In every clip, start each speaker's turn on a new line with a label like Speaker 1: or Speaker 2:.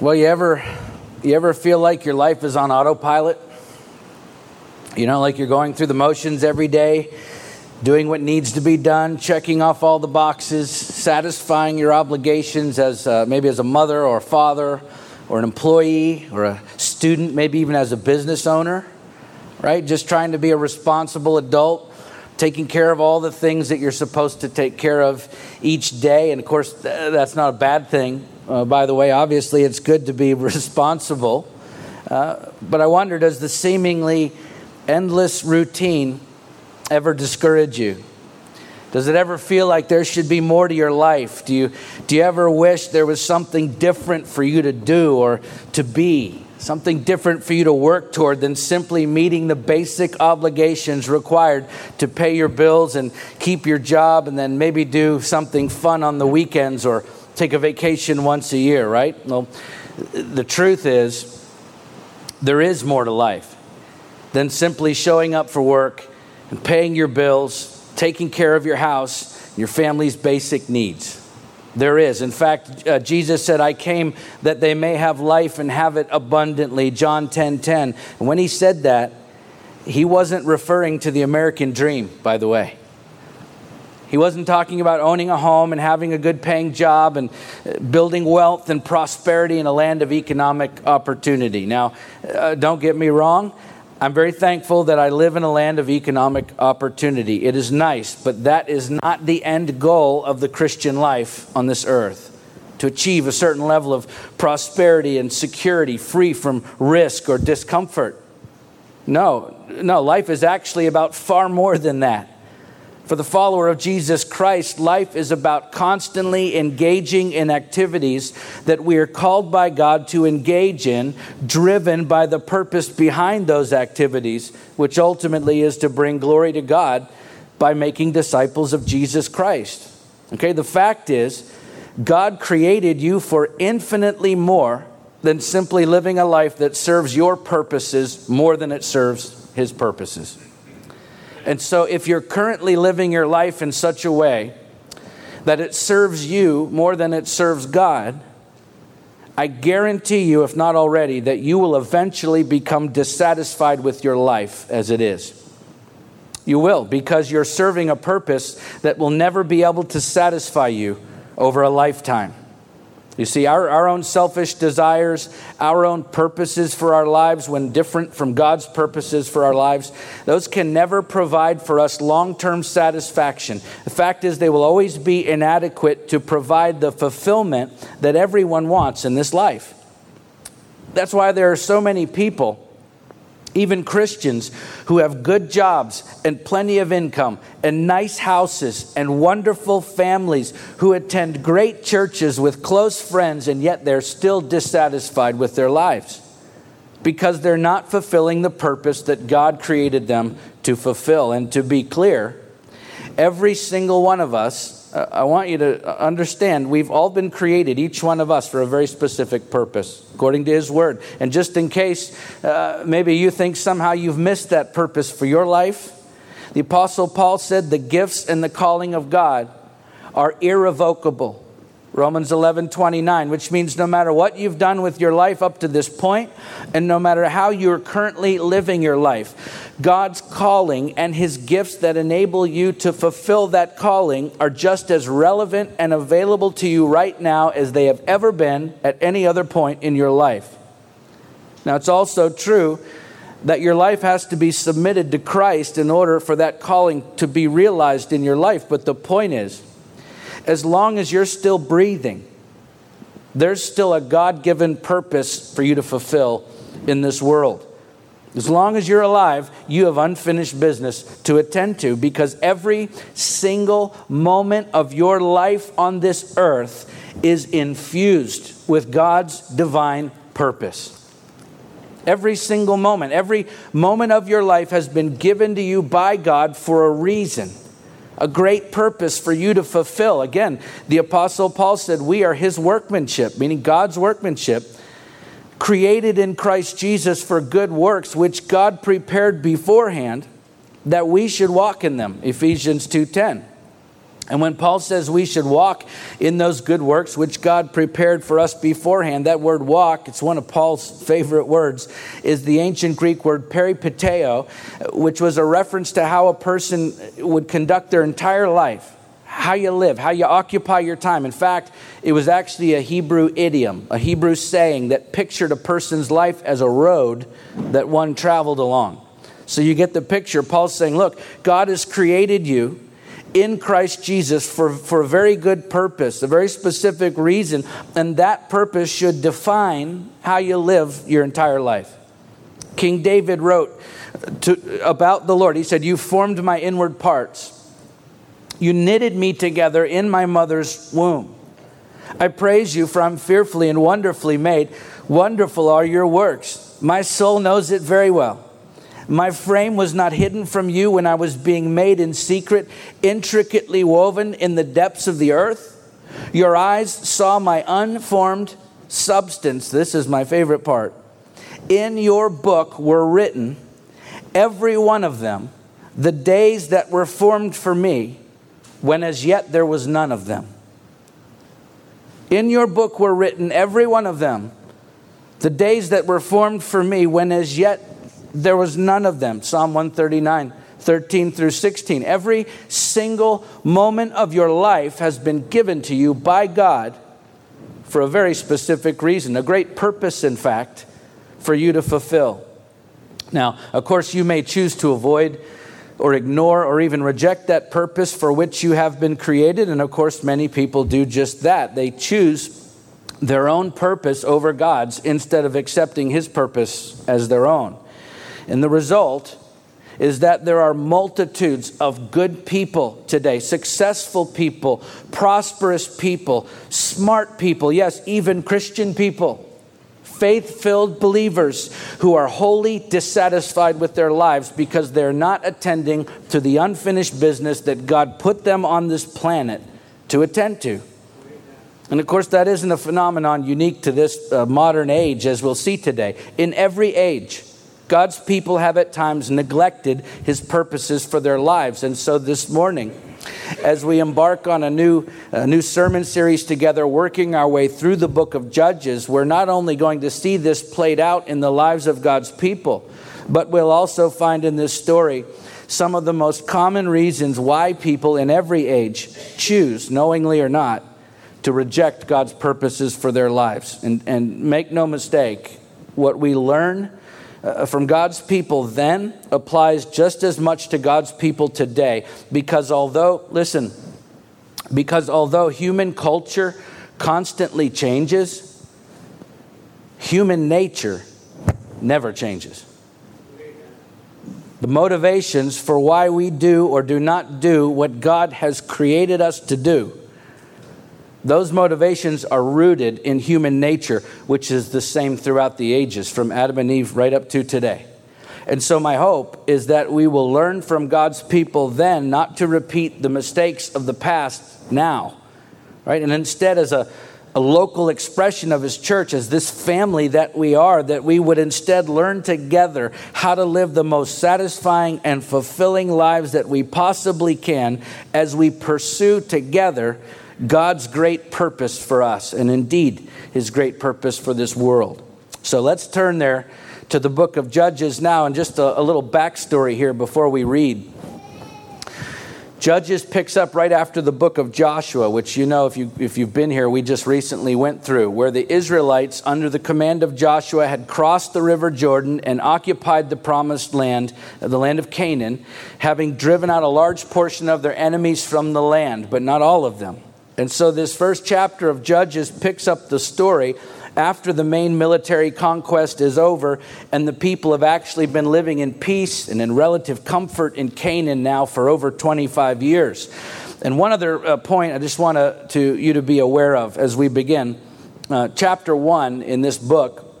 Speaker 1: Well, you ever you ever feel like your life is on autopilot? You know, like you're going through the motions every day, doing what needs to be done, checking off all the boxes, satisfying your obligations as uh, maybe as a mother or a father or an employee or a student, maybe even as a business owner, right? Just trying to be a responsible adult, taking care of all the things that you're supposed to take care of each day. And of course, that's not a bad thing. Uh, by the way, obviously, it's good to be responsible. Uh, but I wonder does the seemingly endless routine ever discourage you? Does it ever feel like there should be more to your life? Do you, do you ever wish there was something different for you to do or to be? Something different for you to work toward than simply meeting the basic obligations required to pay your bills and keep your job and then maybe do something fun on the weekends or take a vacation once a year, right? Well, the truth is, there is more to life than simply showing up for work and paying your bills, taking care of your house, your family's basic needs. There is. In fact, uh, Jesus said, I came that they may have life and have it abundantly. John 10 10. And when he said that, he wasn't referring to the American dream, by the way. He wasn't talking about owning a home and having a good paying job and uh, building wealth and prosperity in a land of economic opportunity. Now, uh, don't get me wrong. I'm very thankful that I live in a land of economic opportunity. It is nice, but that is not the end goal of the Christian life on this earth. To achieve a certain level of prosperity and security free from risk or discomfort. No, no, life is actually about far more than that. For the follower of Jesus Christ, life is about constantly engaging in activities that we are called by God to engage in, driven by the purpose behind those activities, which ultimately is to bring glory to God by making disciples of Jesus Christ. Okay, the fact is, God created you for infinitely more than simply living a life that serves your purposes more than it serves His purposes. And so, if you're currently living your life in such a way that it serves you more than it serves God, I guarantee you, if not already, that you will eventually become dissatisfied with your life as it is. You will, because you're serving a purpose that will never be able to satisfy you over a lifetime. You see, our, our own selfish desires, our own purposes for our lives, when different from God's purposes for our lives, those can never provide for us long term satisfaction. The fact is, they will always be inadequate to provide the fulfillment that everyone wants in this life. That's why there are so many people even Christians who have good jobs and plenty of income and nice houses and wonderful families who attend great churches with close friends, and yet they're still dissatisfied with their lives because they're not fulfilling the purpose that God created them to fulfill. And to be clear, every single one of us uh, I want you to understand we've all been created, each one of us, for a very specific purpose, according to His Word. And just in case uh, maybe you think somehow you've missed that purpose for your life, the Apostle Paul said the gifts and the calling of God are irrevocable. Romans 11, 29, which means no matter what you've done with your life up to this point, and no matter how you're currently living your life, God's calling and His gifts that enable you to fulfill that calling are just as relevant and available to you right now as they have ever been at any other point in your life. Now, it's also true that your life has to be submitted to Christ in order for that calling to be realized in your life. But the point is, as long as you're still breathing, there's still a God given purpose for you to fulfill in this world. As long as you're alive, you have unfinished business to attend to because every single moment of your life on this earth is infused with God's divine purpose. Every single moment, every moment of your life has been given to you by God for a reason a great purpose for you to fulfill. Again, the Apostle Paul said, We are his workmanship, meaning God's workmanship, created in Christ Jesus for good works, which God prepared beforehand that we should walk in them. Ephesians 2:10. And when Paul says we should walk in those good works which God prepared for us beforehand, that word walk, it's one of Paul's favorite words, is the ancient Greek word peripateo, which was a reference to how a person would conduct their entire life, how you live, how you occupy your time. In fact, it was actually a Hebrew idiom, a Hebrew saying that pictured a person's life as a road that one traveled along. So you get the picture. Paul's saying, look, God has created you in Christ Jesus for, for a very good purpose, a very specific reason, and that purpose should define how you live your entire life. King David wrote to, about the Lord, he said, You formed my inward parts, you knitted me together in my mother's womb. I praise you, for I'm fearfully and wonderfully made. Wonderful are your works. My soul knows it very well. My frame was not hidden from you when I was being made in secret, intricately woven in the depths of the earth. Your eyes saw my unformed substance. This is my favorite part. In your book were written, every one of them, the days that were formed for me, when as yet there was none of them. In your book were written, every one of them, the days that were formed for me, when as yet there was none of them. Psalm 139, 13 through 16. Every single moment of your life has been given to you by God for a very specific reason, a great purpose, in fact, for you to fulfill. Now, of course, you may choose to avoid or ignore or even reject that purpose for which you have been created. And of course, many people do just that. They choose their own purpose over God's instead of accepting His purpose as their own. And the result is that there are multitudes of good people today, successful people, prosperous people, smart people, yes, even Christian people, faith filled believers who are wholly dissatisfied with their lives because they're not attending to the unfinished business that God put them on this planet to attend to. And of course, that isn't a phenomenon unique to this uh, modern age, as we'll see today. In every age, God's people have at times neglected his purposes for their lives. And so this morning, as we embark on a new, a new sermon series together, working our way through the book of Judges, we're not only going to see this played out in the lives of God's people, but we'll also find in this story some of the most common reasons why people in every age choose, knowingly or not, to reject God's purposes for their lives. And, and make no mistake, what we learn uh, from God's people then applies just as much to God's people today. Because although, listen, because although human culture constantly changes, human nature never changes. The motivations for why we do or do not do what God has created us to do those motivations are rooted in human nature, which is the same throughout the ages, from Adam and Eve right up to today. And so, my hope is that we will learn from God's people then not to repeat the mistakes of the past now, right? And instead, as a, a local expression of His church, as this family that we are, that we would instead learn together how to live the most satisfying and fulfilling lives that we possibly can as we pursue together God's great purpose for us, and indeed his great purpose for this world. So let's turn there to the book of Judges now, and just a, a little backstory here before we read. Judges picks up right after the book of Joshua, which you know, if, you, if you've been here, we just recently went through, where the Israelites, under the command of Joshua, had crossed the river Jordan and occupied the promised land, the land of Canaan, having driven out a large portion of their enemies from the land, but not all of them. And so, this first chapter of Judges picks up the story after the main military conquest is over, and the people have actually been living in peace and in relative comfort in Canaan now for over 25 years. And one other uh, point I just want to, you to be aware of as we begin. Uh, chapter 1 in this book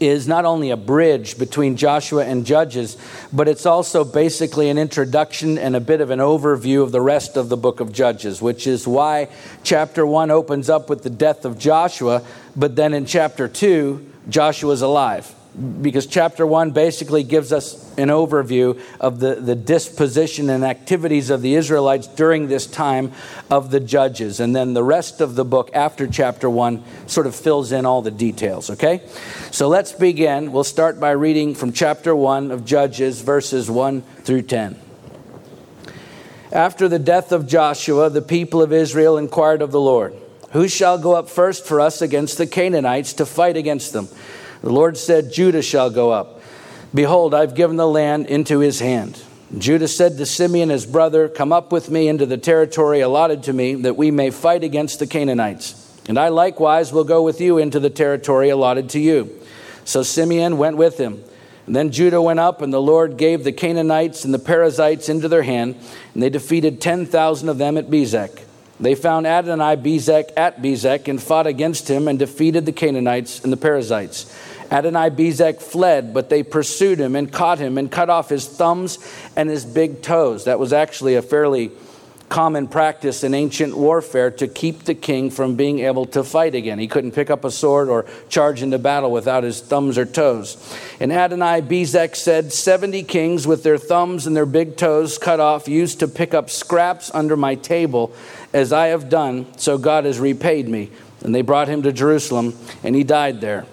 Speaker 1: is not only a bridge between Joshua and Judges, but it's also basically an introduction and a bit of an overview of the rest of the book of Judges, which is why chapter 1 opens up with the death of Joshua, but then in chapter 2, Joshua's alive. Because chapter 1 basically gives us an overview of the, the disposition and activities of the Israelites during this time of the judges. And then the rest of the book after chapter 1 sort of fills in all the details, okay? So let's begin. We'll start by reading from chapter 1 of Judges, verses 1 through 10. After the death of Joshua, the people of Israel inquired of the Lord, Who shall go up first for us against the Canaanites to fight against them? The Lord said, Judah shall go up. Behold, I've given the land into his hand. Judah said to Simeon, his brother, Come up with me into the territory allotted to me, that we may fight against the Canaanites. And I likewise will go with you into the territory allotted to you. So Simeon went with him. And then Judah went up, and the Lord gave the Canaanites and the Perizzites into their hand, and they defeated 10,000 of them at Bezek. They found Adonai Bezek at Bezek and fought against him and defeated the Canaanites and the Perizzites. Adonai Bezek fled, but they pursued him and caught him and cut off his thumbs and his big toes. That was actually a fairly common practice in ancient warfare to keep the king from being able to fight again. He couldn't pick up a sword or charge into battle without his thumbs or toes. And Adonai Bezek said, 70 kings with their thumbs and their big toes cut off used to pick up scraps under my table, as I have done, so God has repaid me. And they brought him to Jerusalem, and he died there.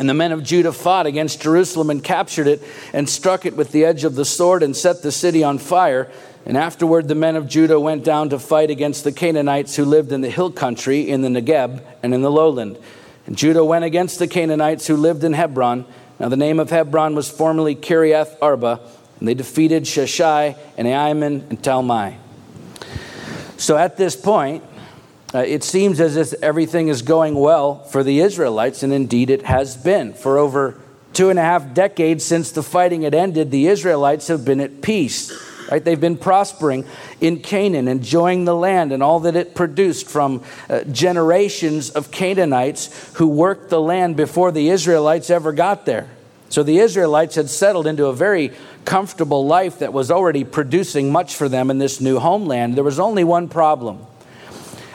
Speaker 1: And the men of Judah fought against Jerusalem and captured it and struck it with the edge of the sword and set the city on fire. And afterward, the men of Judah went down to fight against the Canaanites who lived in the hill country, in the Negeb, and in the lowland. And Judah went against the Canaanites who lived in Hebron. Now, the name of Hebron was formerly Kiriath Arba. And they defeated Sheshai and Ahiman and Talmai. So at this point, uh, it seems as if everything is going well for the Israelites, and indeed it has been. For over two and a half decades since the fighting had ended, the Israelites have been at peace. Right? They've been prospering in Canaan, enjoying the land and all that it produced from uh, generations of Canaanites who worked the land before the Israelites ever got there. So the Israelites had settled into a very comfortable life that was already producing much for them in this new homeland. There was only one problem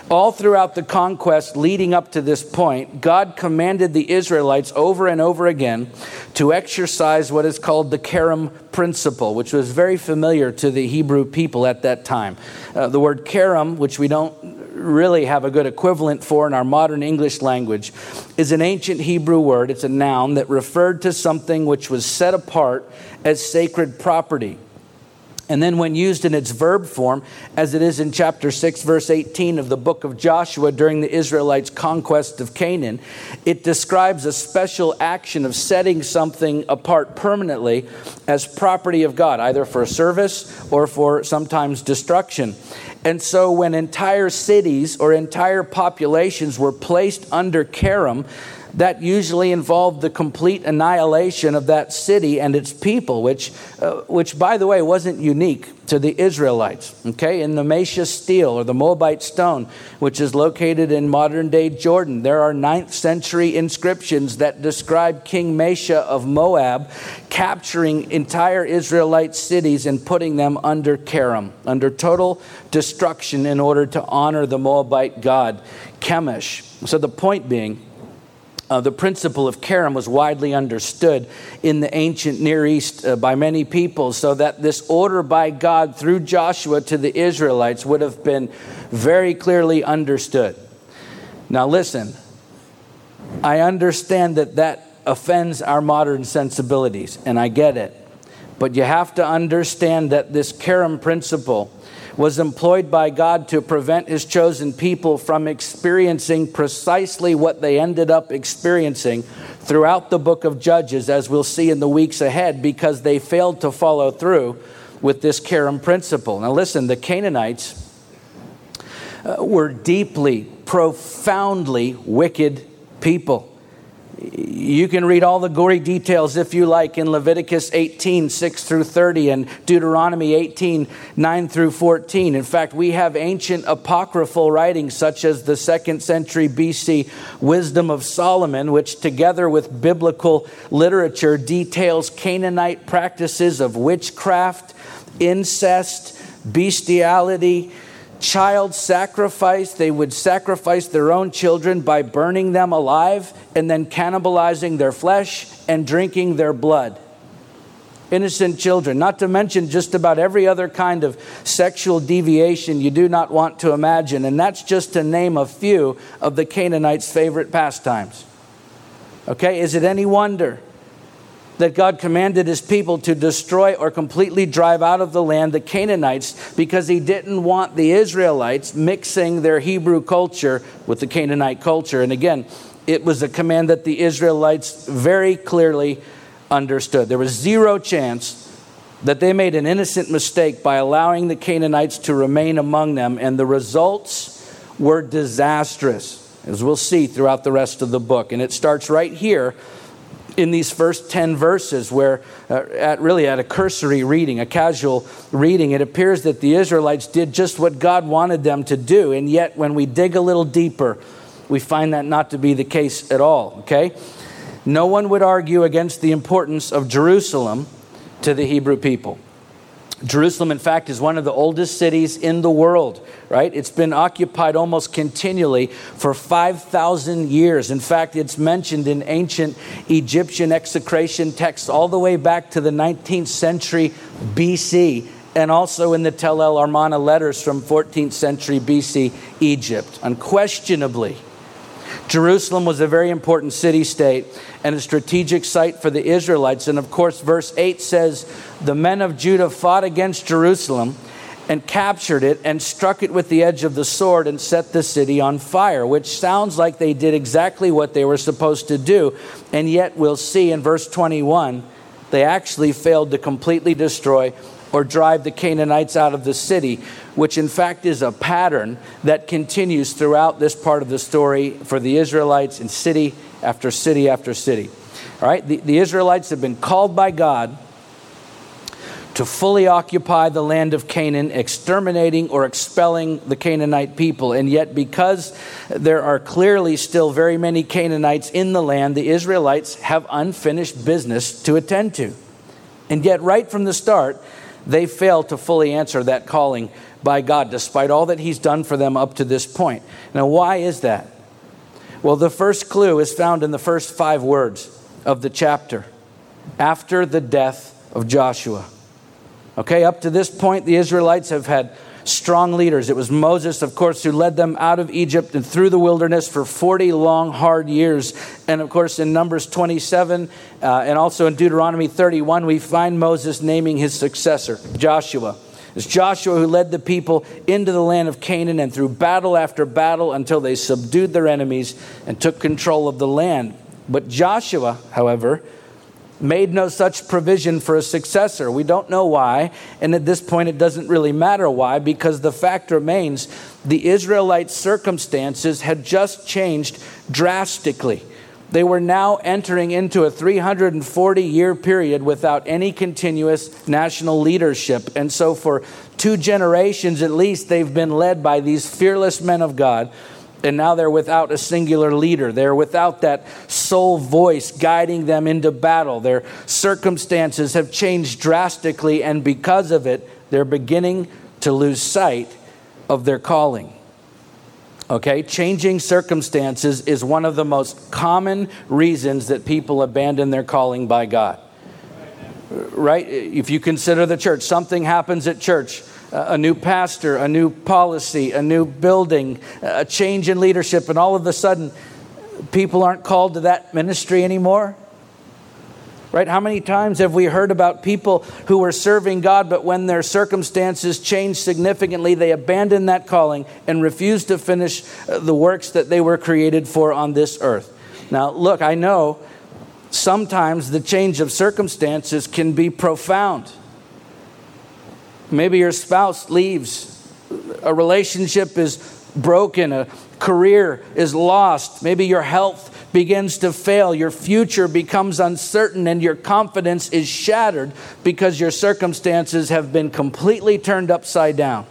Speaker 1: all throughout the conquest leading up to this point, God commanded the Israelites over and over again to exercise what is called the Karam principle, which was very familiar to the Hebrew people at that time. Uh, the word Karam, which we don't really have a good equivalent for in our modern English language, is an ancient Hebrew word. It's a noun that referred to something which was set apart as sacred property. And then, when used in its verb form, as it is in chapter 6, verse 18 of the book of Joshua during the Israelites' conquest of Canaan, it describes a special action of setting something apart permanently as property of God, either for service or for sometimes destruction. And so, when entire cities or entire populations were placed under Karam, that usually involved the complete annihilation of that city and its people, which, uh, which by the way, wasn't unique to the Israelites. Okay, in the Mesha stele or the Moabite stone, which is located in modern day Jordan, there are 9th century inscriptions that describe King Mesha of Moab capturing entire Israelite cities and putting them under Karam, under total destruction in order to honor the Moabite god Chemosh. So the point being, uh, the principle of Karam was widely understood in the ancient Near East uh, by many people, so that this order by God through Joshua to the Israelites would have been very clearly understood. Now, listen, I understand that that offends our modern sensibilities, and I get it. But you have to understand that this Karam principle was employed by God to prevent his chosen people from experiencing precisely what they ended up experiencing throughout the book of Judges, as we'll see in the weeks ahead, because they failed to follow through with this Karam principle. Now, listen, the Canaanites uh, were deeply, profoundly wicked people. You can read all the gory details if you like in Leviticus 18, 6 through 30, and Deuteronomy 18, 9 through 14. In fact, we have ancient apocryphal writings such as the second century BC Wisdom of Solomon, which together with biblical literature details Canaanite practices of witchcraft, incest, bestiality, child sacrifice. They would sacrifice their own children by burning them alive and then cannibalizing their flesh and drinking their blood. Innocent children, not to mention just about every other kind of sexual deviation you do not want to imagine. And that's just to name a few of the Canaanites' favorite pastimes. Okay, is it any wonder that God commanded his people to destroy or completely drive out of the land the Canaanites because he didn't want the Israelites mixing their Hebrew culture with the Canaanite culture. And again, it was a command that the Israelites very clearly understood. There was zero chance that they made an innocent mistake by allowing the Canaanites to remain among them, and the results were disastrous, as we'll see throughout the rest of the book. And it starts right here in these first 10 verses where uh, at really at a cursory reading a casual reading it appears that the israelites did just what god wanted them to do. And yet when we dig a little deeper we find that not to be the case at all okay? No one would argue against the importance of jerusalem to the hebrew people Jerusalem, in fact, is one of the oldest cities in the world, right? It's been occupied almost continually for 5,000 years. In fact, it's mentioned in ancient Egyptian execration texts all the way back to the 19th century BC and also in the Tel el Amarna letters from 14th century BC Egypt. Unquestionably, Jerusalem was a very important city state and a strategic site for the Israelites. And of course, verse 8 says, The men of Judah fought against Jerusalem and captured it and struck it with the edge of the sword and set the city on fire, which sounds like they did exactly what they were supposed to do. And yet, we'll see in verse 21, they actually failed to completely destroy or drive the Canaanites out of the city, which in fact is a pattern that continues throughout this part of the story for the Israelites in city after city after city. All right, the, the Israelites have been called by God to fully occupy the land of Canaan, exterminating or expelling the Canaanite people. And yet, because there are clearly still very many Canaanites in the land, the Israelites have unfinished business to attend to. And yet, right from the start, they fail to fully answer that calling by God, despite all that He's done for them up to this point. Now, why is that? Well, the first clue is found in the first five words of the chapter after the death of Joshua. Okay, up to this point, the Israelites have had strong leaders. It was Moses, of course, who led them out of Egypt and through the wilderness for 40 long, hard years. And of course, in Numbers 27 uh, and also in Deuteronomy 31, we find Moses naming his successor, Joshua. It's Joshua who led the people into the land of Canaan and through battle after battle until they subdued their enemies and took control of the land. But Joshua, however, made no such provision for a successor. We don't know why, and at this point it doesn't really matter why, because the fact remains the Israelite circumstances had just changed drastically. They were now entering into a 340 year period without any continuous national leadership. And so, for two generations at least, they've been led by these fearless men of God and now they're without a singular leader. They're without that sole voice guiding them into battle. Their circumstances have changed drastically, and because of it, they're beginning to lose sight of their calling. Okay, changing circumstances is one of the most common reasons that people abandon their calling by God. Right? If you consider the church, something happens at church a new pastor, a new policy, a new building, a change in leadership, and all of a sudden, people aren't called to that ministry anymore? Right? How many times have we heard about people who were serving God, but when their circumstances changed significantly, they abandoned that calling and refused to finish uh, the works that they were created for on this earth? Now, look, I know sometimes the change of circumstances can be profound. Maybe your spouse leaves, a relationship is broken, a career is lost, maybe your health begins to fail, your future becomes uncertain, and your confidence is shattered because your circumstances have been completely turned upside down.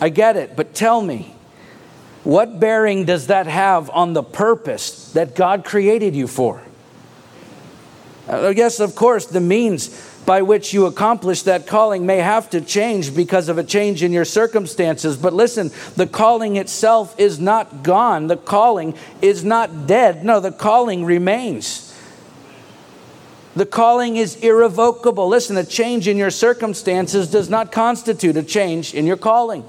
Speaker 1: I get it, but tell me, what bearing does that have on the purpose that God created you for? Uh, yes, of course, the means by which you accomplish that calling may have to change because of a change in your circumstances. But listen, the calling itself is not gone, the calling is not dead. No, the calling remains. The calling is irrevocable. Listen, a change in your circumstances does not constitute a change in your calling.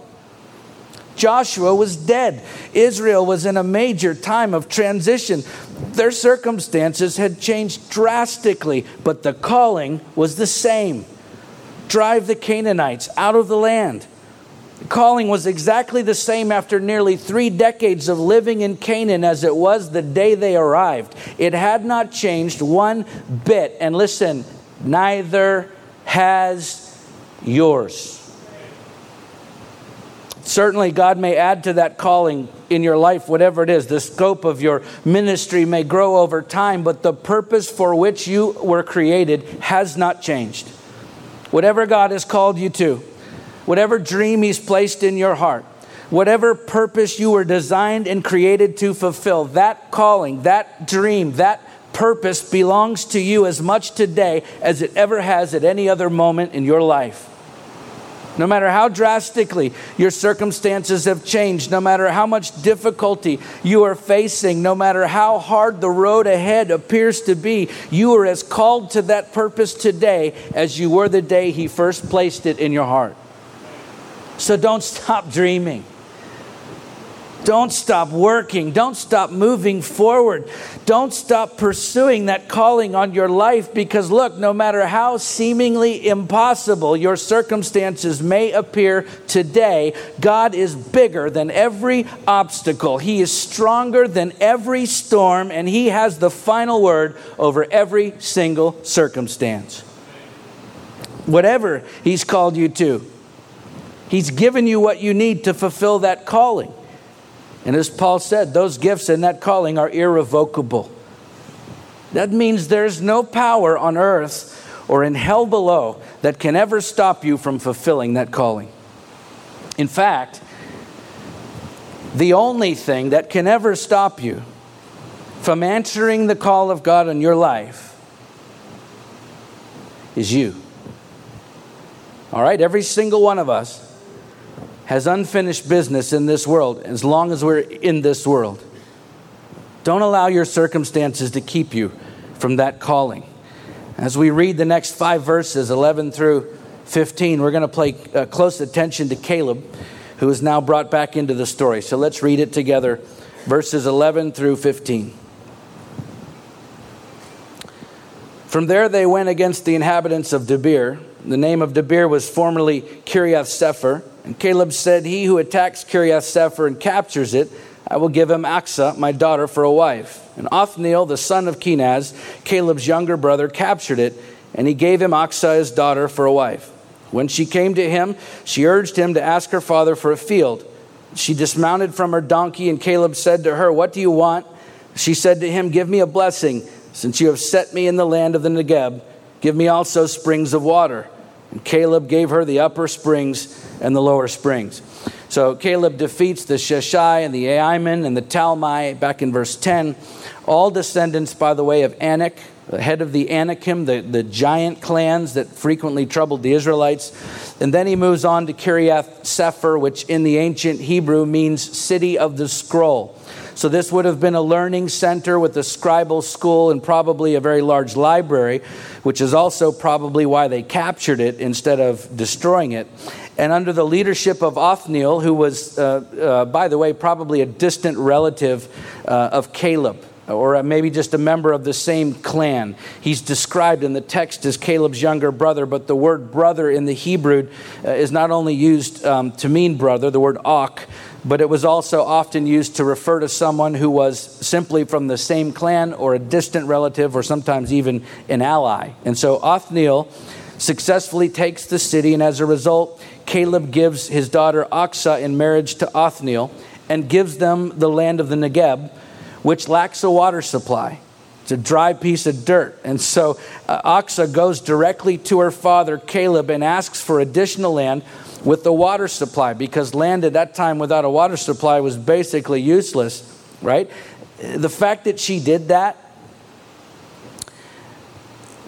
Speaker 1: Joshua was dead. Israel was in a major time of transition. Their circumstances had changed drastically, but the calling was the same drive the Canaanites out of the land. The calling was exactly the same after nearly three decades of living in Canaan as it was the day they arrived. It had not changed one bit. And listen, neither has yours. Certainly, God may add to that calling in your life, whatever it is. The scope of your ministry may grow over time, but the purpose for which you were created has not changed. Whatever God has called you to, whatever dream He's placed in your heart, whatever purpose you were designed and created to fulfill, that calling, that dream, that purpose belongs to you as much today as it ever has at any other moment in your life. No matter how drastically your circumstances have changed, no matter how much difficulty you are facing, no matter how hard the road ahead appears to be, you are as called to that purpose today as you were the day He first placed it in your heart. So don't stop dreaming. Don't stop working. Don't stop moving forward. Don't stop pursuing that calling on your life because, look, no matter how seemingly impossible your circumstances may appear today, God is bigger than every obstacle. He is stronger than every storm, and He has the final word over every single circumstance. Whatever He's called you to, He's given you what you need to fulfill that calling. And as Paul said, those gifts and that calling are irrevocable. That means there's no power on earth or in hell below that can ever stop you from fulfilling that calling. In fact, the only thing that can ever stop you from answering the call of God in your life is you. All right, every single one of us has unfinished business in this world as long as we're in this world. Don't allow your circumstances to keep you from that calling. As we read the next five verses, 11 through 15, we're going to pay uh, close attention to Caleb, who is now brought back into the story. So let's read it together, verses 11 through 15. From there they went against the inhabitants of Debir. The name of Debir was formerly Kiriath Sepher. And Caleb said, He who attacks Kiriath Sepher and captures it, I will give him Achsah, my daughter, for a wife. And Othniel, the son of Kenaz, Caleb's younger brother, captured it, and he gave him Achsah, his daughter, for a wife. When she came to him, she urged him to ask her father for a field. She dismounted from her donkey, and Caleb said to her, What do you want? She said to him, Give me a blessing, since you have set me in the land of the Negeb. Give me also springs of water. Caleb gave her the upper springs and the lower springs. So Caleb defeats the Sheshai and the Ahiman and the Talmai back in verse 10. All descendants, by the way, of Anak, the head of the Anakim, the, the giant clans that frequently troubled the Israelites. And then he moves on to Kiriath Sepher, which in the ancient Hebrew means city of the scroll. So this would have been a learning center with a scribal school and probably a very large library, which is also probably why they captured it instead of destroying it and under the leadership of Othniel, who was, uh, uh, by the way, probably a distant relative uh, of Caleb, or maybe just a member of the same clan. He's described in the text as Caleb's younger brother, but the word brother in the Hebrew uh, is not only used um, to mean brother, the word ak, but it was also often used to refer to someone who was simply from the same clan or a distant relative or sometimes even an ally. And so Othniel successfully takes the city, and as a result, Caleb gives his daughter Achsah in marriage to Othniel and gives them the land of the Negeb, which lacks a water supply. It's a dry piece of dirt. And so uh, Achsah goes directly to her father, Caleb, and asks for additional land with the water supply because land at that time without a water supply was basically useless, right? The fact that she did that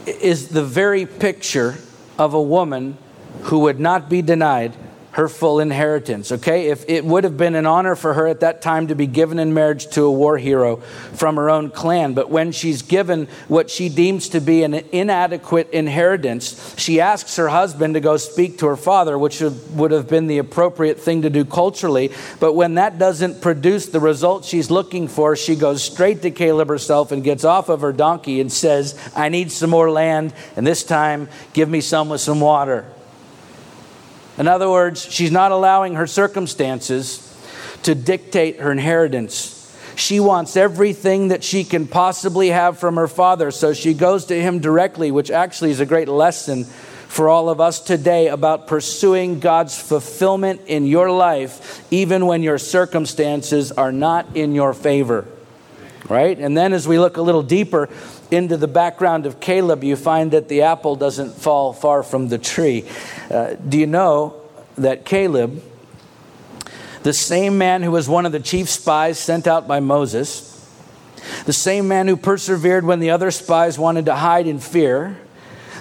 Speaker 1: is the very picture of a woman who would not be denied her full inheritance. Okay? If it would have been an honor for her at that time to be given in marriage to a war hero from her own clan, but when she's given what she deems to be an inadequate inheritance, she asks her husband to go speak to her father, which would have been the appropriate thing to do culturally. But when that doesn't produce the result she's looking for, she goes straight to Caleb herself and gets off of her donkey and says, I need some more land, and this time give me some with some water. In other words, she's not allowing her circumstances to dictate her inheritance. She wants everything that she can possibly have from her father, so she goes to him directly, which actually is a great lesson for all of us today about pursuing God's fulfillment in your life, even when your circumstances are not in your favor. Right? And then as we look a little deeper, into the background of Caleb, you find that the apple doesn't fall far from the tree. Uh, do you know that Caleb, the same man who was one of the chief spies sent out by Moses, the same man who persevered when the other spies wanted to hide in fear,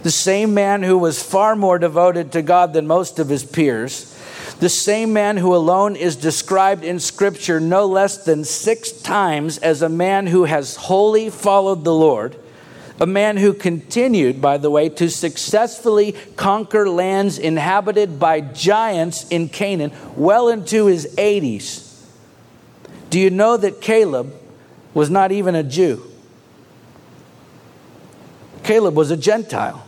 Speaker 1: the same man who was far more devoted to God than most of his peers, the same man who alone is described in Scripture no less than six times as a man who has wholly followed the Lord, a man who continued, by the way, to successfully conquer lands inhabited by giants in Canaan well into his 80s. Do you know that Caleb was not even a Jew? Caleb was a Gentile.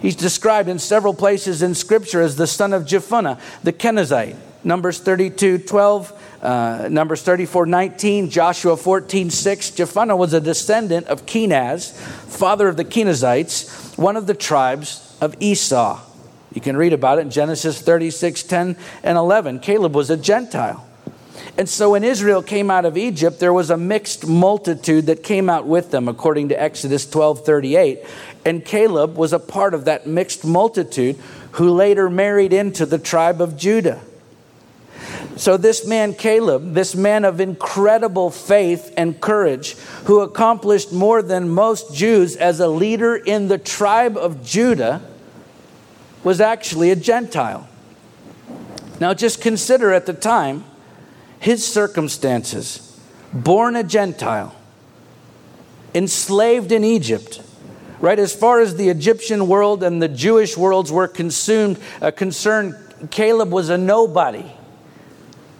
Speaker 1: He's described in several places in Scripture as the son of Jephunneh, the Kenizzite. Numbers 32 12, uh, Numbers 34 19, Joshua 14 6. Jephunneh was a descendant of Kenaz, father of the Kenizzites, one of the tribes of Esau. You can read about it in Genesis 36 10 and 11. Caleb was a Gentile. And so when Israel came out of Egypt, there was a mixed multitude that came out with them, according to Exodus 12 38. And Caleb was a part of that mixed multitude who later married into the tribe of Judah. So, this man, Caleb, this man of incredible faith and courage, who accomplished more than most Jews as a leader in the tribe of Judah, was actually a Gentile. Now, just consider at the time his circumstances. Born a Gentile, enslaved in Egypt, right? As far as the Egyptian world and the Jewish worlds were consumed, uh, concerned, Caleb was a nobody.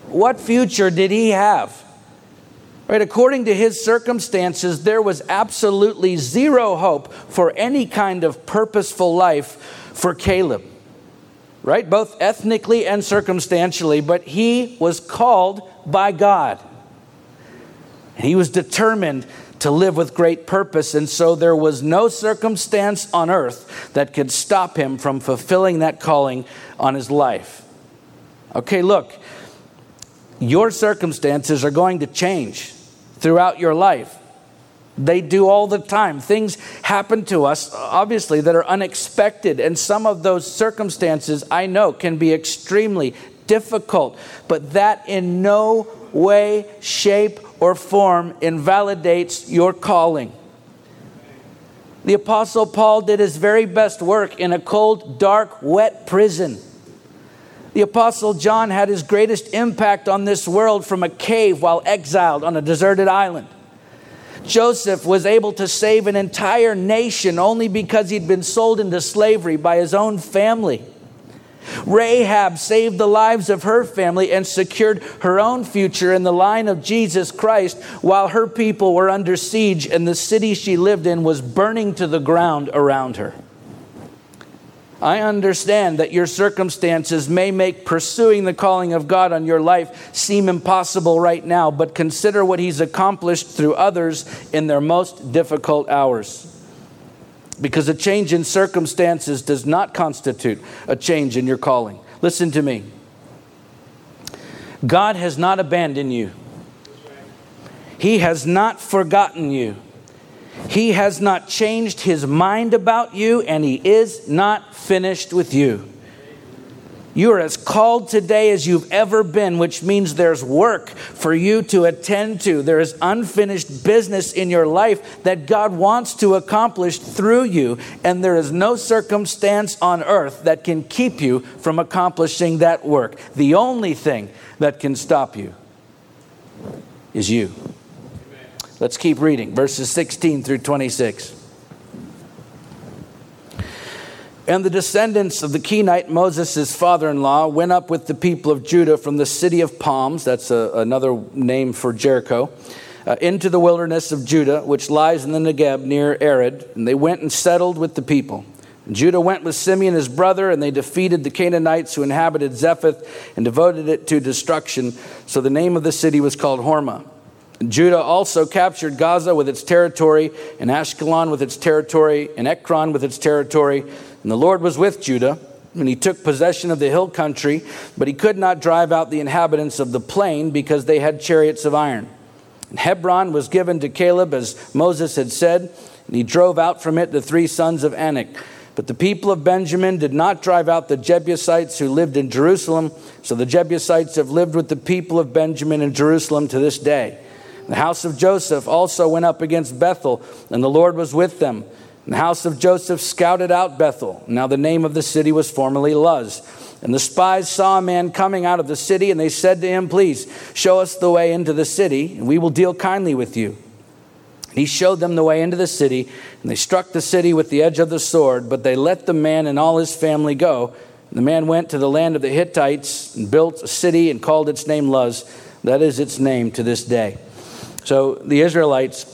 Speaker 1: What future did he have? Right, according to his circumstances, there was absolutely zero hope for any kind of purposeful life for Caleb. Right, both ethnically and circumstantially, but he was called by God. And he was determined to live with great purpose. And so there was no circumstance on earth that could stop him from fulfilling that calling on his life. Okay, look, your circumstances are going to change throughout your life. They do all the time. Things happen to us, obviously, that are unexpected. And some of those circumstances, I know, can be extremely difficult. But that in no way, shape, or form invalidates your calling. The Apostle Paul did his very best work in a cold, dark, wet prison. The Apostle John had his greatest impact on this world from a cave while exiled on a deserted island. Joseph was able to save an entire nation only because he'd been sold into slavery by his own family. Rahab saved the lives of her family and secured her own future in the line of Jesus Christ while her people were under siege and the city she lived in was burning to the ground around her. I understand that your circumstances may make pursuing the calling of God on your life seem impossible right now, but consider what He's accomplished through others in their most difficult hours because a change in circumstances does not constitute a change in your calling. Listen to me. God has not abandoned you. He has not forgotten you. He has not changed his mind about you, and he is not finished with you. You are as called today as you've ever been, which means there's work for you to attend to. There is unfinished business in your life that God wants to accomplish through you, and there is no circumstance on earth that can keep you from accomplishing that work. The only thing that can stop you is you. Let's keep reading verses 16 through 26. And the descendants of the Kenite, Moses' father in law, went up with the people of Judah from the city of Palms, that's a, another name for Jericho, uh, into the wilderness of Judah, which lies in the Negeb near Arad. And they went and settled with the people. And Judah went with Simeon his brother, and they defeated the Canaanites who inhabited Zephath and devoted it to destruction. So the name of the city was called Hormah. Judah also captured Gaza with its territory, and Ashkelon with its territory, and Ekron with its territory. And the Lord was with Judah, and he took possession of the hill country, but he could not drive out the inhabitants of the plain because they had chariots of iron. And Hebron was given to Caleb as Moses had said, and he drove out from it the three sons of Anak. But the people of Benjamin did not drive out the Jebusites who lived in Jerusalem, so the Jebusites have lived with the people of Benjamin in Jerusalem to this day. The house of Joseph also went up against Bethel, and the Lord was with them. The house of Joseph scouted out Bethel. Now the name of the city was formerly Luz. And the spies saw a man coming out of the city, and they said to him, Please show us the way into the city, and we will deal kindly with you. And he showed them the way into the city, and they struck the city with the edge of the sword, but they let the man and all his family go. And the man went to the land of the Hittites and built a city and called its name Luz. That is its name to this day. So the Israelites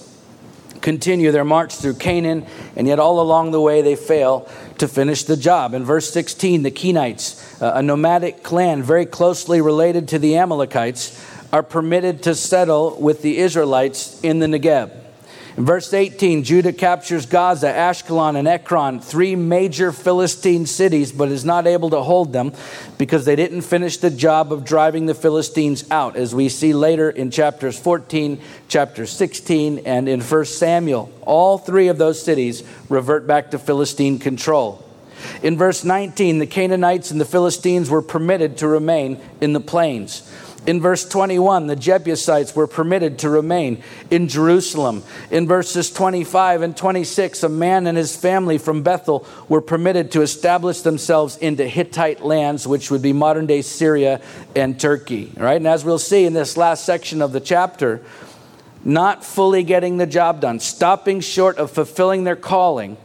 Speaker 1: continue their march through Canaan, and yet all along the way they fail to finish the job. In verse 16, the Kenites, uh, a nomadic clan very closely related to the Amalekites, are permitted to settle with the Israelites in the Negeb. In verse 18, Judah captures Gaza, Ashkelon, and Ekron, three major Philistine cities, but is not able to hold them because they didn't finish the job of driving the Philistines out, as we see later in chapters 14, chapter 16, and in 1 Samuel. All three of those cities revert back to Philistine control. In verse 19, the Canaanites and the Philistines were permitted to remain in the plains. In verse 21, the Jebusites were permitted to remain in Jerusalem. In verses 25 and 26, a man and his family from Bethel were permitted to establish themselves into Hittite lands, which would be modern day Syria and Turkey. Right? And as we'll see in this last section of the chapter, not fully getting the job done, stopping short of fulfilling their calling,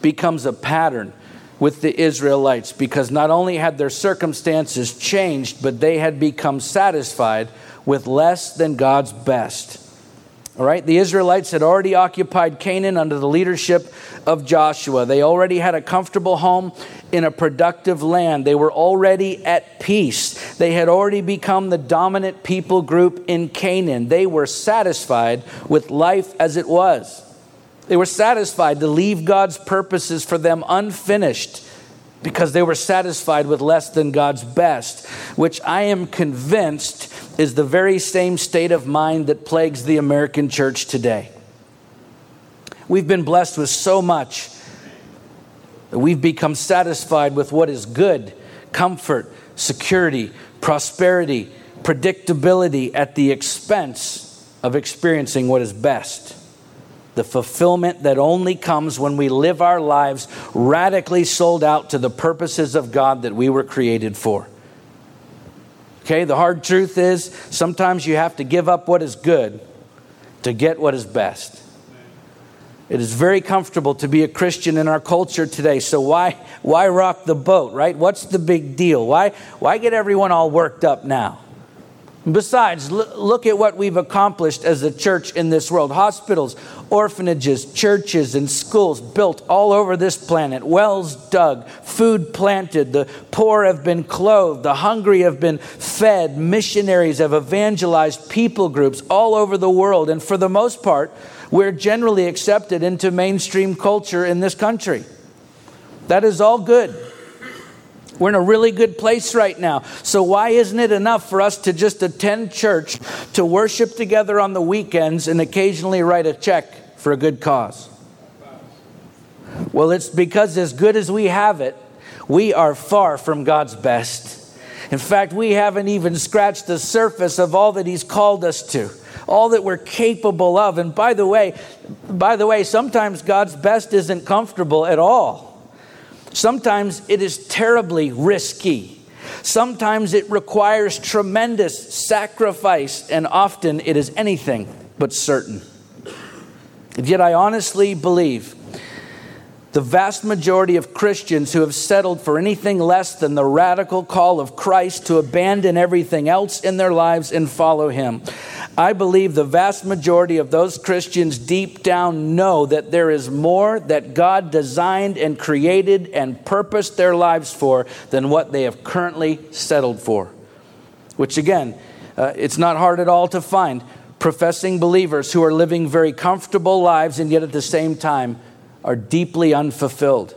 Speaker 1: becomes a pattern with the Israelites because not only had their circumstances changed, but they had become satisfied with less than God's best. All right, the Israelites had already occupied Canaan under the leadership of Joshua. They already had a comfortable home in a productive land. They were already at peace. They had already become the dominant people group in Canaan. They were satisfied with life as it was. They were satisfied to leave God's purposes for them unfinished because they were satisfied with less than God's best, which I am convinced is the very same state of mind that plagues the American church today. We've been blessed with so much that we've become satisfied with what is good comfort, security, prosperity, predictability at the expense of experiencing what is best the fulfillment that only comes when we live our lives radically sold out to the purposes of God that we were created for. Okay, the hard truth is sometimes you have to give up what is good to get what is best. It is very comfortable to be a Christian in our culture today. So why why rock the boat, right? What's the big deal? Why why get everyone all worked up now? Besides, look at what we've accomplished as a church in this world hospitals, orphanages, churches, and schools built all over this planet, wells dug, food planted, the poor have been clothed, the hungry have been fed, missionaries have evangelized people groups all over the world. And for the most part, we're generally accepted into mainstream culture in this country. That is all good. We're in a really good place right now. So, why isn't it enough for us to just attend church, to worship together on the weekends, and occasionally write a check for a good cause? Well, it's because as good as we have it, we are far from God's best. In fact, we haven't even scratched the surface of all that He's called us to, all that we're capable of. And by the way, by the way, sometimes God's best isn't comfortable at all. Sometimes it is terribly risky. Sometimes it requires tremendous sacrifice, and often it is anything but certain. And yet, I honestly believe the vast majority of Christians who have settled for anything less than the radical call of Christ to abandon everything else in their lives and follow Him. I believe the vast majority of those Christians deep down know that there is more that God designed and created and purposed their lives for than what they have currently settled for. Which, again, uh, it's not hard at all to find professing believers who are living very comfortable lives and yet at the same time are deeply unfulfilled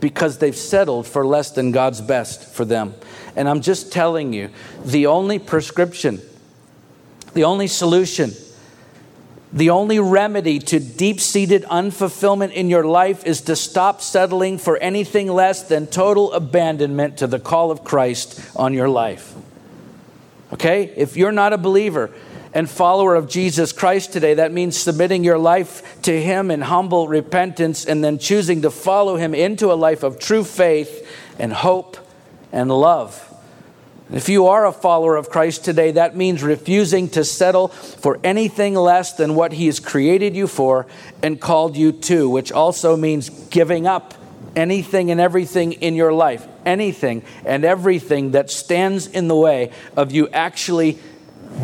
Speaker 1: because they've settled for less than God's best for them. And I'm just telling you, the only prescription, the only solution, the only remedy to deep seated unfulfillment in your life is to stop settling for anything less than total abandonment to the call of Christ on your life. Okay? If you're not a believer, and follower of Jesus Christ today, that means submitting your life to Him in humble repentance and then choosing to follow Him into a life of true faith and hope and love. If you are a follower of Christ today, that means refusing to settle for anything less than what He has created you for and called you to, which also means giving up anything and everything in your life, anything and everything that stands in the way of you actually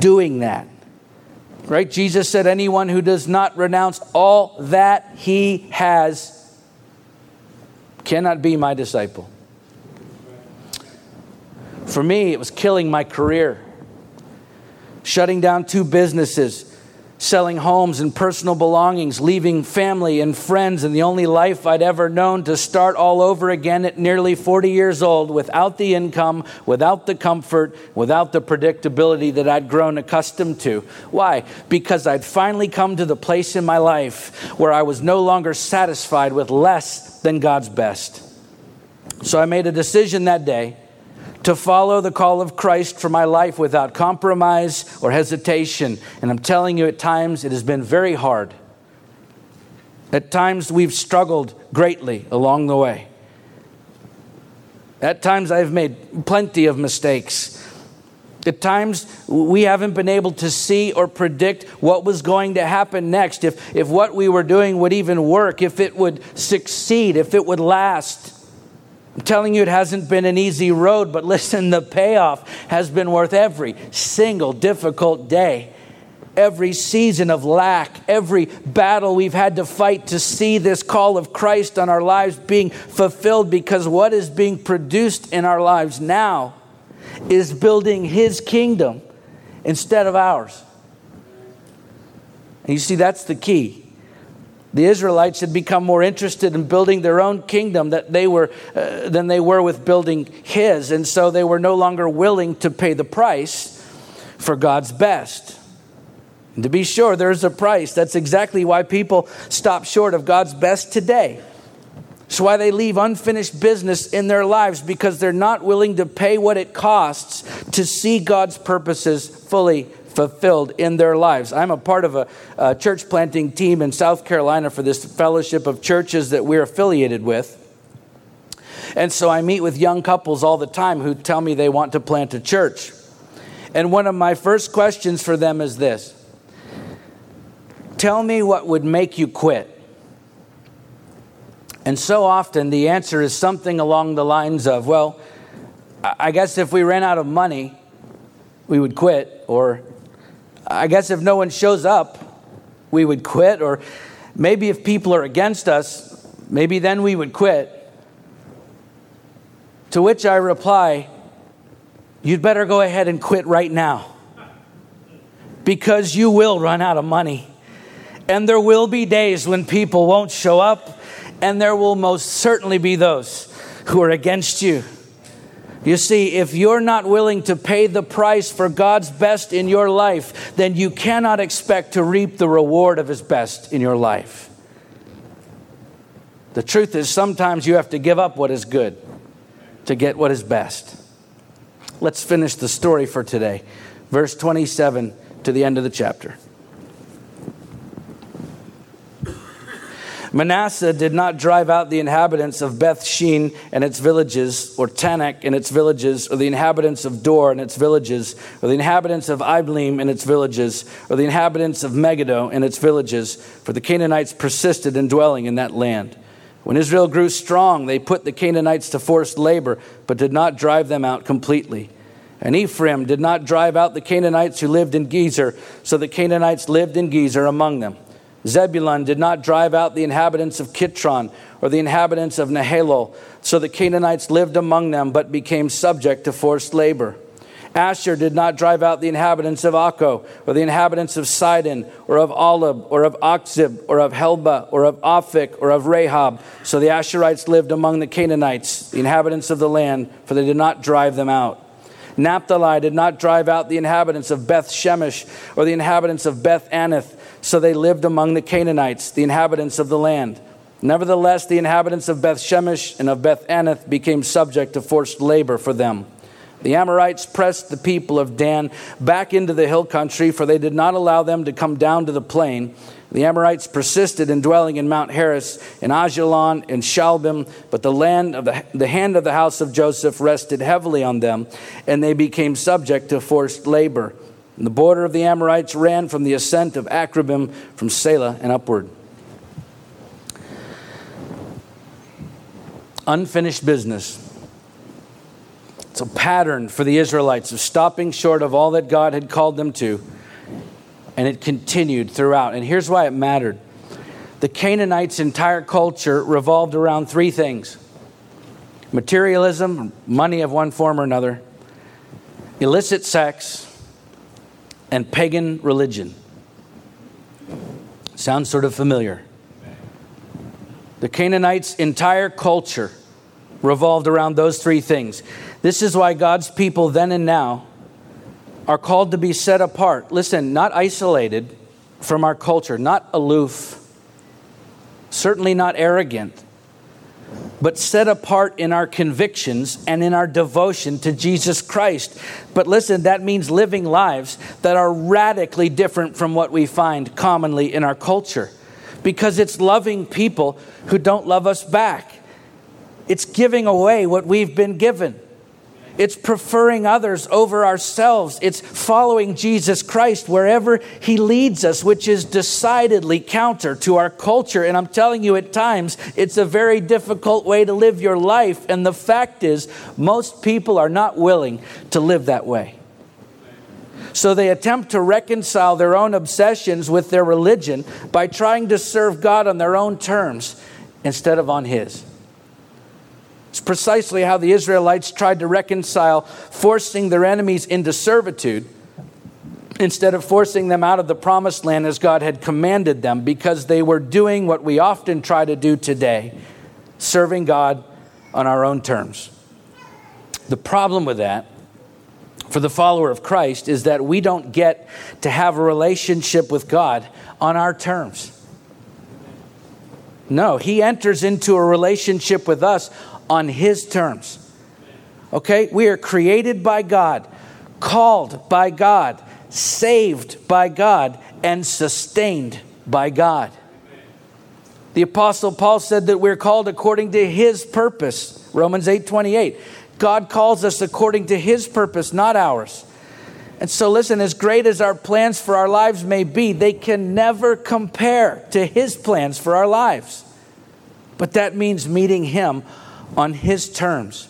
Speaker 1: doing that. Right? Jesus said, Anyone who does not renounce all that he has cannot be my disciple. For me, it was killing my career, shutting down two businesses selling homes and personal belongings, leaving family and friends and the only life I'd ever known to start all over again at nearly 40 years old without the income, without the comfort, without the predictability that I'd grown accustomed to. Why? Because I'd finally come to the place in my life where I was no longer satisfied with less than God's best. So I made a decision that day to follow the call of Christ for my life without compromise or hesitation. And I'm telling you, at times it has been very hard. At times we've struggled greatly along the way. At times I've made plenty of mistakes. At times, we haven't been able to see or predict what was going to happen next, if, if what we were doing would even work, if it would succeed, if it would last. I'm telling you, it hasn't been an easy road, but listen, the payoff has been worth every single difficult day, every season of lack, every battle we've had to fight to see this call of Christ on our lives being fulfilled because what is being produced in our lives now is building His kingdom instead of ours. And you see, that's the key. The Israelites had become more interested in building their own kingdom that they were, uh, than they were with building his. And so they were no longer willing to pay the price for God's best. And to be sure, there's a price. That's exactly why people stop short of God's best today. It's why they leave unfinished business in their lives because they're not willing to pay what it costs to see God's purposes fully fulfilled in their lives. I'm a part of a, a, church planting team in South Carolina for this fellowship of churches that we're affiliated with. And so I meet with young couples all the time who tell me they want to plant a church. And one of my first questions for them is this Tell me what would make you quit. And so often the answer is something along the lines of, well, I guess if we ran out of money, we would quit, or I guess if no one shows up, we would quit. Or maybe if people are against us, maybe then we would quit. To which I reply, You'd better go ahead and quit right now. Because you will run out of money. And there will be days when people won't show up, and there will most certainly be those who are against you. You see, if you're not willing to pay the price for God's best in your life, then you cannot expect to reap the reward of His best in your life. The truth is, sometimes you have to give up what is good to get what is best. Let's finish the story for today. Verse 27 to the end of the chapter. Manasseh did not drive out the inhabitants of Beth Shean and its villages, or Taanach and its villages, or the inhabitants of Dor and its villages, or the inhabitants of Ibleam and its villages, or the inhabitants of Megiddo and its villages, for the Canaanites persisted in dwelling in that land. When Israel grew strong, they put the Canaanites to forced labor, but did not drive them out completely. And Ephraim did not drive out the Canaanites who lived in Gezer, so the Canaanites lived in Gezer among them. Zebulun did not drive out the inhabitants of Kitron or the inhabitants of Nahalol, so the Canaanites lived among them but became subject to forced labor. Asher did not drive out the inhabitants of Acco, or the inhabitants of Sidon, or of Ahlab, or of Achzib, or of Helbah, or of Aphik, or of Rehob. So the Asherites lived among the Canaanites, the inhabitants of the land, for they did not drive them out. Naphtali did not drive out the inhabitants of Beth Shemesh, or the inhabitants of Beth Anath, so they lived among the Canaanites, the inhabitants of the land. Nevertheless, the inhabitants of Beth Shemesh and of Beth Anath became subject to forced labor for them. The Amorites pressed the people of Dan back into the hill country, for they did not allow them to come down to the plain. The Amorites persisted in dwelling in Mount Heres, in Aijalon, in Shaalbim, but the, land of the, the hand of the house of Joseph rested heavily on them, and they became subject to forced labor. And the border of the Amorites ran from the ascent of Akrabim from Sela and upward. Unfinished business. It's a pattern for the Israelites of stopping short of all that God had called them to, and it continued throughout. And here's why it mattered the Canaanites' entire culture revolved around three things materialism, money of one form or another, illicit sex, and pagan religion. Sounds sort of familiar. The Canaanites' entire culture revolved around those three things. This is why God's people then and now are called to be set apart. Listen, not isolated from our culture, not aloof, certainly not arrogant, but set apart in our convictions and in our devotion to Jesus Christ. But listen, that means living lives that are radically different from what we find commonly in our culture because it's loving people who don't love us back. It's giving away what we've been given. It's preferring others over ourselves. It's following Jesus Christ wherever He leads us, which is decidedly counter to our culture. And I'm telling you, at times, it's a very difficult way to live your life. And the fact is, most people are not willing to live that way. So they attempt to reconcile their own obsessions with their religion by trying to serve God on their own terms instead of on His. It's precisely how the Israelites tried to reconcile forcing their enemies into servitude instead of forcing them out of the promised land as God had commanded them because they were doing what we often try to do today serving God on our own terms. The problem with that for the follower of Christ is that we don't get to have a relationship with God on our terms. No, He enters into a relationship with us on His terms. Okay? We are created by God, called by God, saved by God, and sustained by God. The apostle Paul said that we're called according to his purpose. Romans 8:28. God calls us according to his purpose, not ours. And so listen, as great as our plans for our lives may be, they can never compare to his plans for our lives. But that means meeting him on His terms.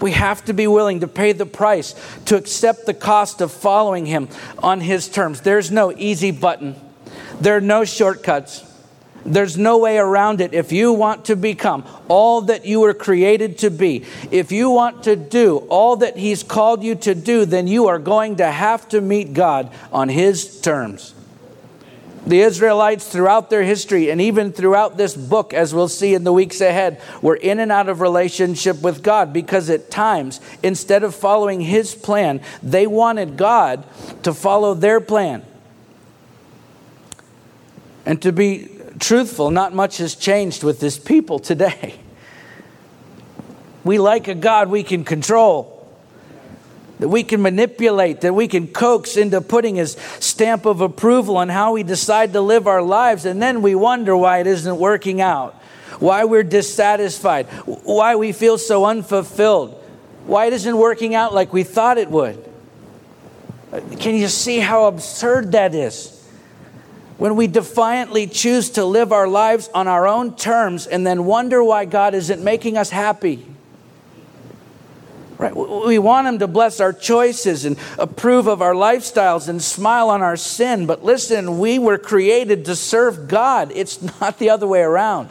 Speaker 1: We have to be willing to pay the price, to accept the cost of following Him on His terms. There's no easy button, there are no shortcuts. There's no way around it. If you want to become all that you were created to be, if you want to do all that He's called you to do, then you are going to have to meet God on His terms. The Israelites, throughout their history and even throughout this book, as we'll see in the weeks ahead, were in and out of relationship with God because at times, instead of following His plan, they wanted God to follow their plan. And to be truthful, not much has changed with this people today. We like a God we can control. That we can manipulate, that we can coax into putting his stamp of approval on how we decide to live our lives, and then we wonder why it isn't working out, why we're dissatisfied, why we feel so unfulfilled, why it isn't working out like we thought it would. Can you see how absurd that is? When we defiantly choose to live our lives on our own terms and then wonder why God isn't making us happy. Right? We want Him to bless our choices and approve of our lifestyles and smile on our sin. But listen, we were created to serve God, it's not the other way around.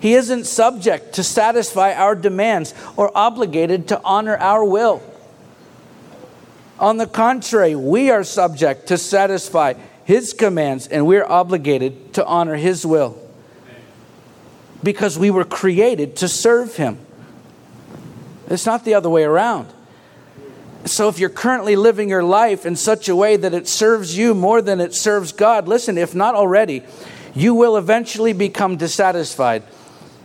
Speaker 1: He isn't subject to satisfy our demands or obligated to honor our will. On the contrary, we are subject to satisfy His commands and we're obligated to honor His will because we were created to serve Him. It's not the other way around. So, if you're currently living your life in such a way that it serves you more than it serves God, listen, if not already, you will eventually become dissatisfied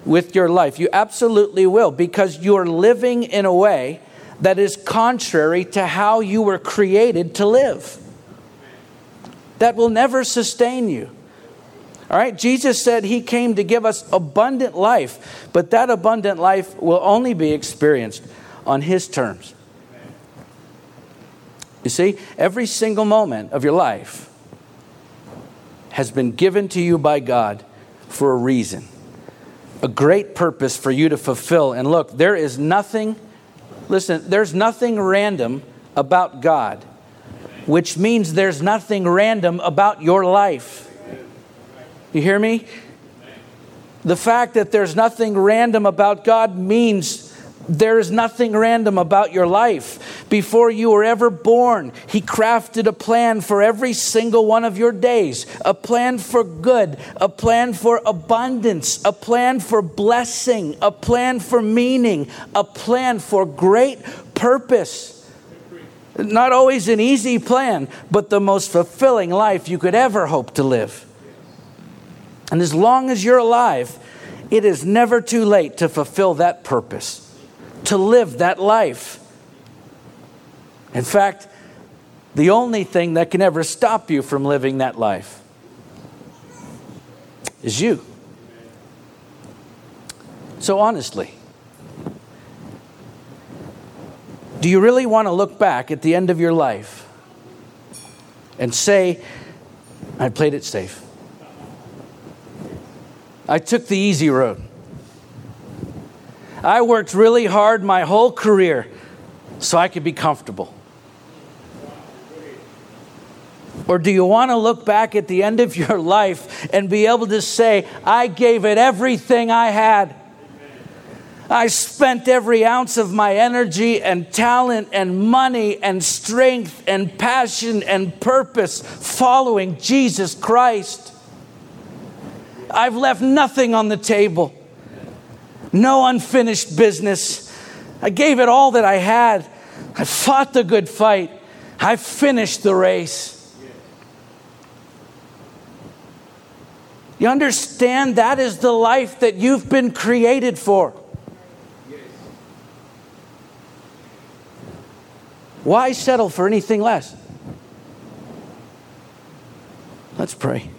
Speaker 1: with your life. You absolutely will because you're living in a way that is contrary to how you were created to live. That will never sustain you. All right, Jesus said he came to give us abundant life, but that abundant life will only be experienced on his terms. You see, every single moment of your life has been given to you by God for a reason, a great purpose for you to fulfill. And look, there is nothing, listen, there's nothing random about God, which means there's nothing random about your life. You hear me? The fact that there's nothing random about God means there is nothing random about your life. Before you were ever born, He crafted a plan for every single one of your days a plan for good, a plan for abundance, a plan for blessing, a plan for meaning, a plan for great purpose. Not always an easy plan, but the most fulfilling life you could ever hope to live. And as long as you're alive, it is never too late to fulfill that purpose, to live that life. In fact, the only thing that can ever stop you from living that life is you. So, honestly, do you really want to look back at the end of your life and say, I played it safe? I took the easy road. I worked really hard my whole career so I could be comfortable. Or do you want to look back at the end of your life and be able to say, I gave it everything I had? I spent every ounce of my energy and talent and money and strength and passion and purpose following Jesus Christ. I've left nothing on the table, no unfinished business. I gave it all that I had. I fought the good fight. I finished the race. You understand that is the life that you've been created for. Why settle for anything less? Let's pray.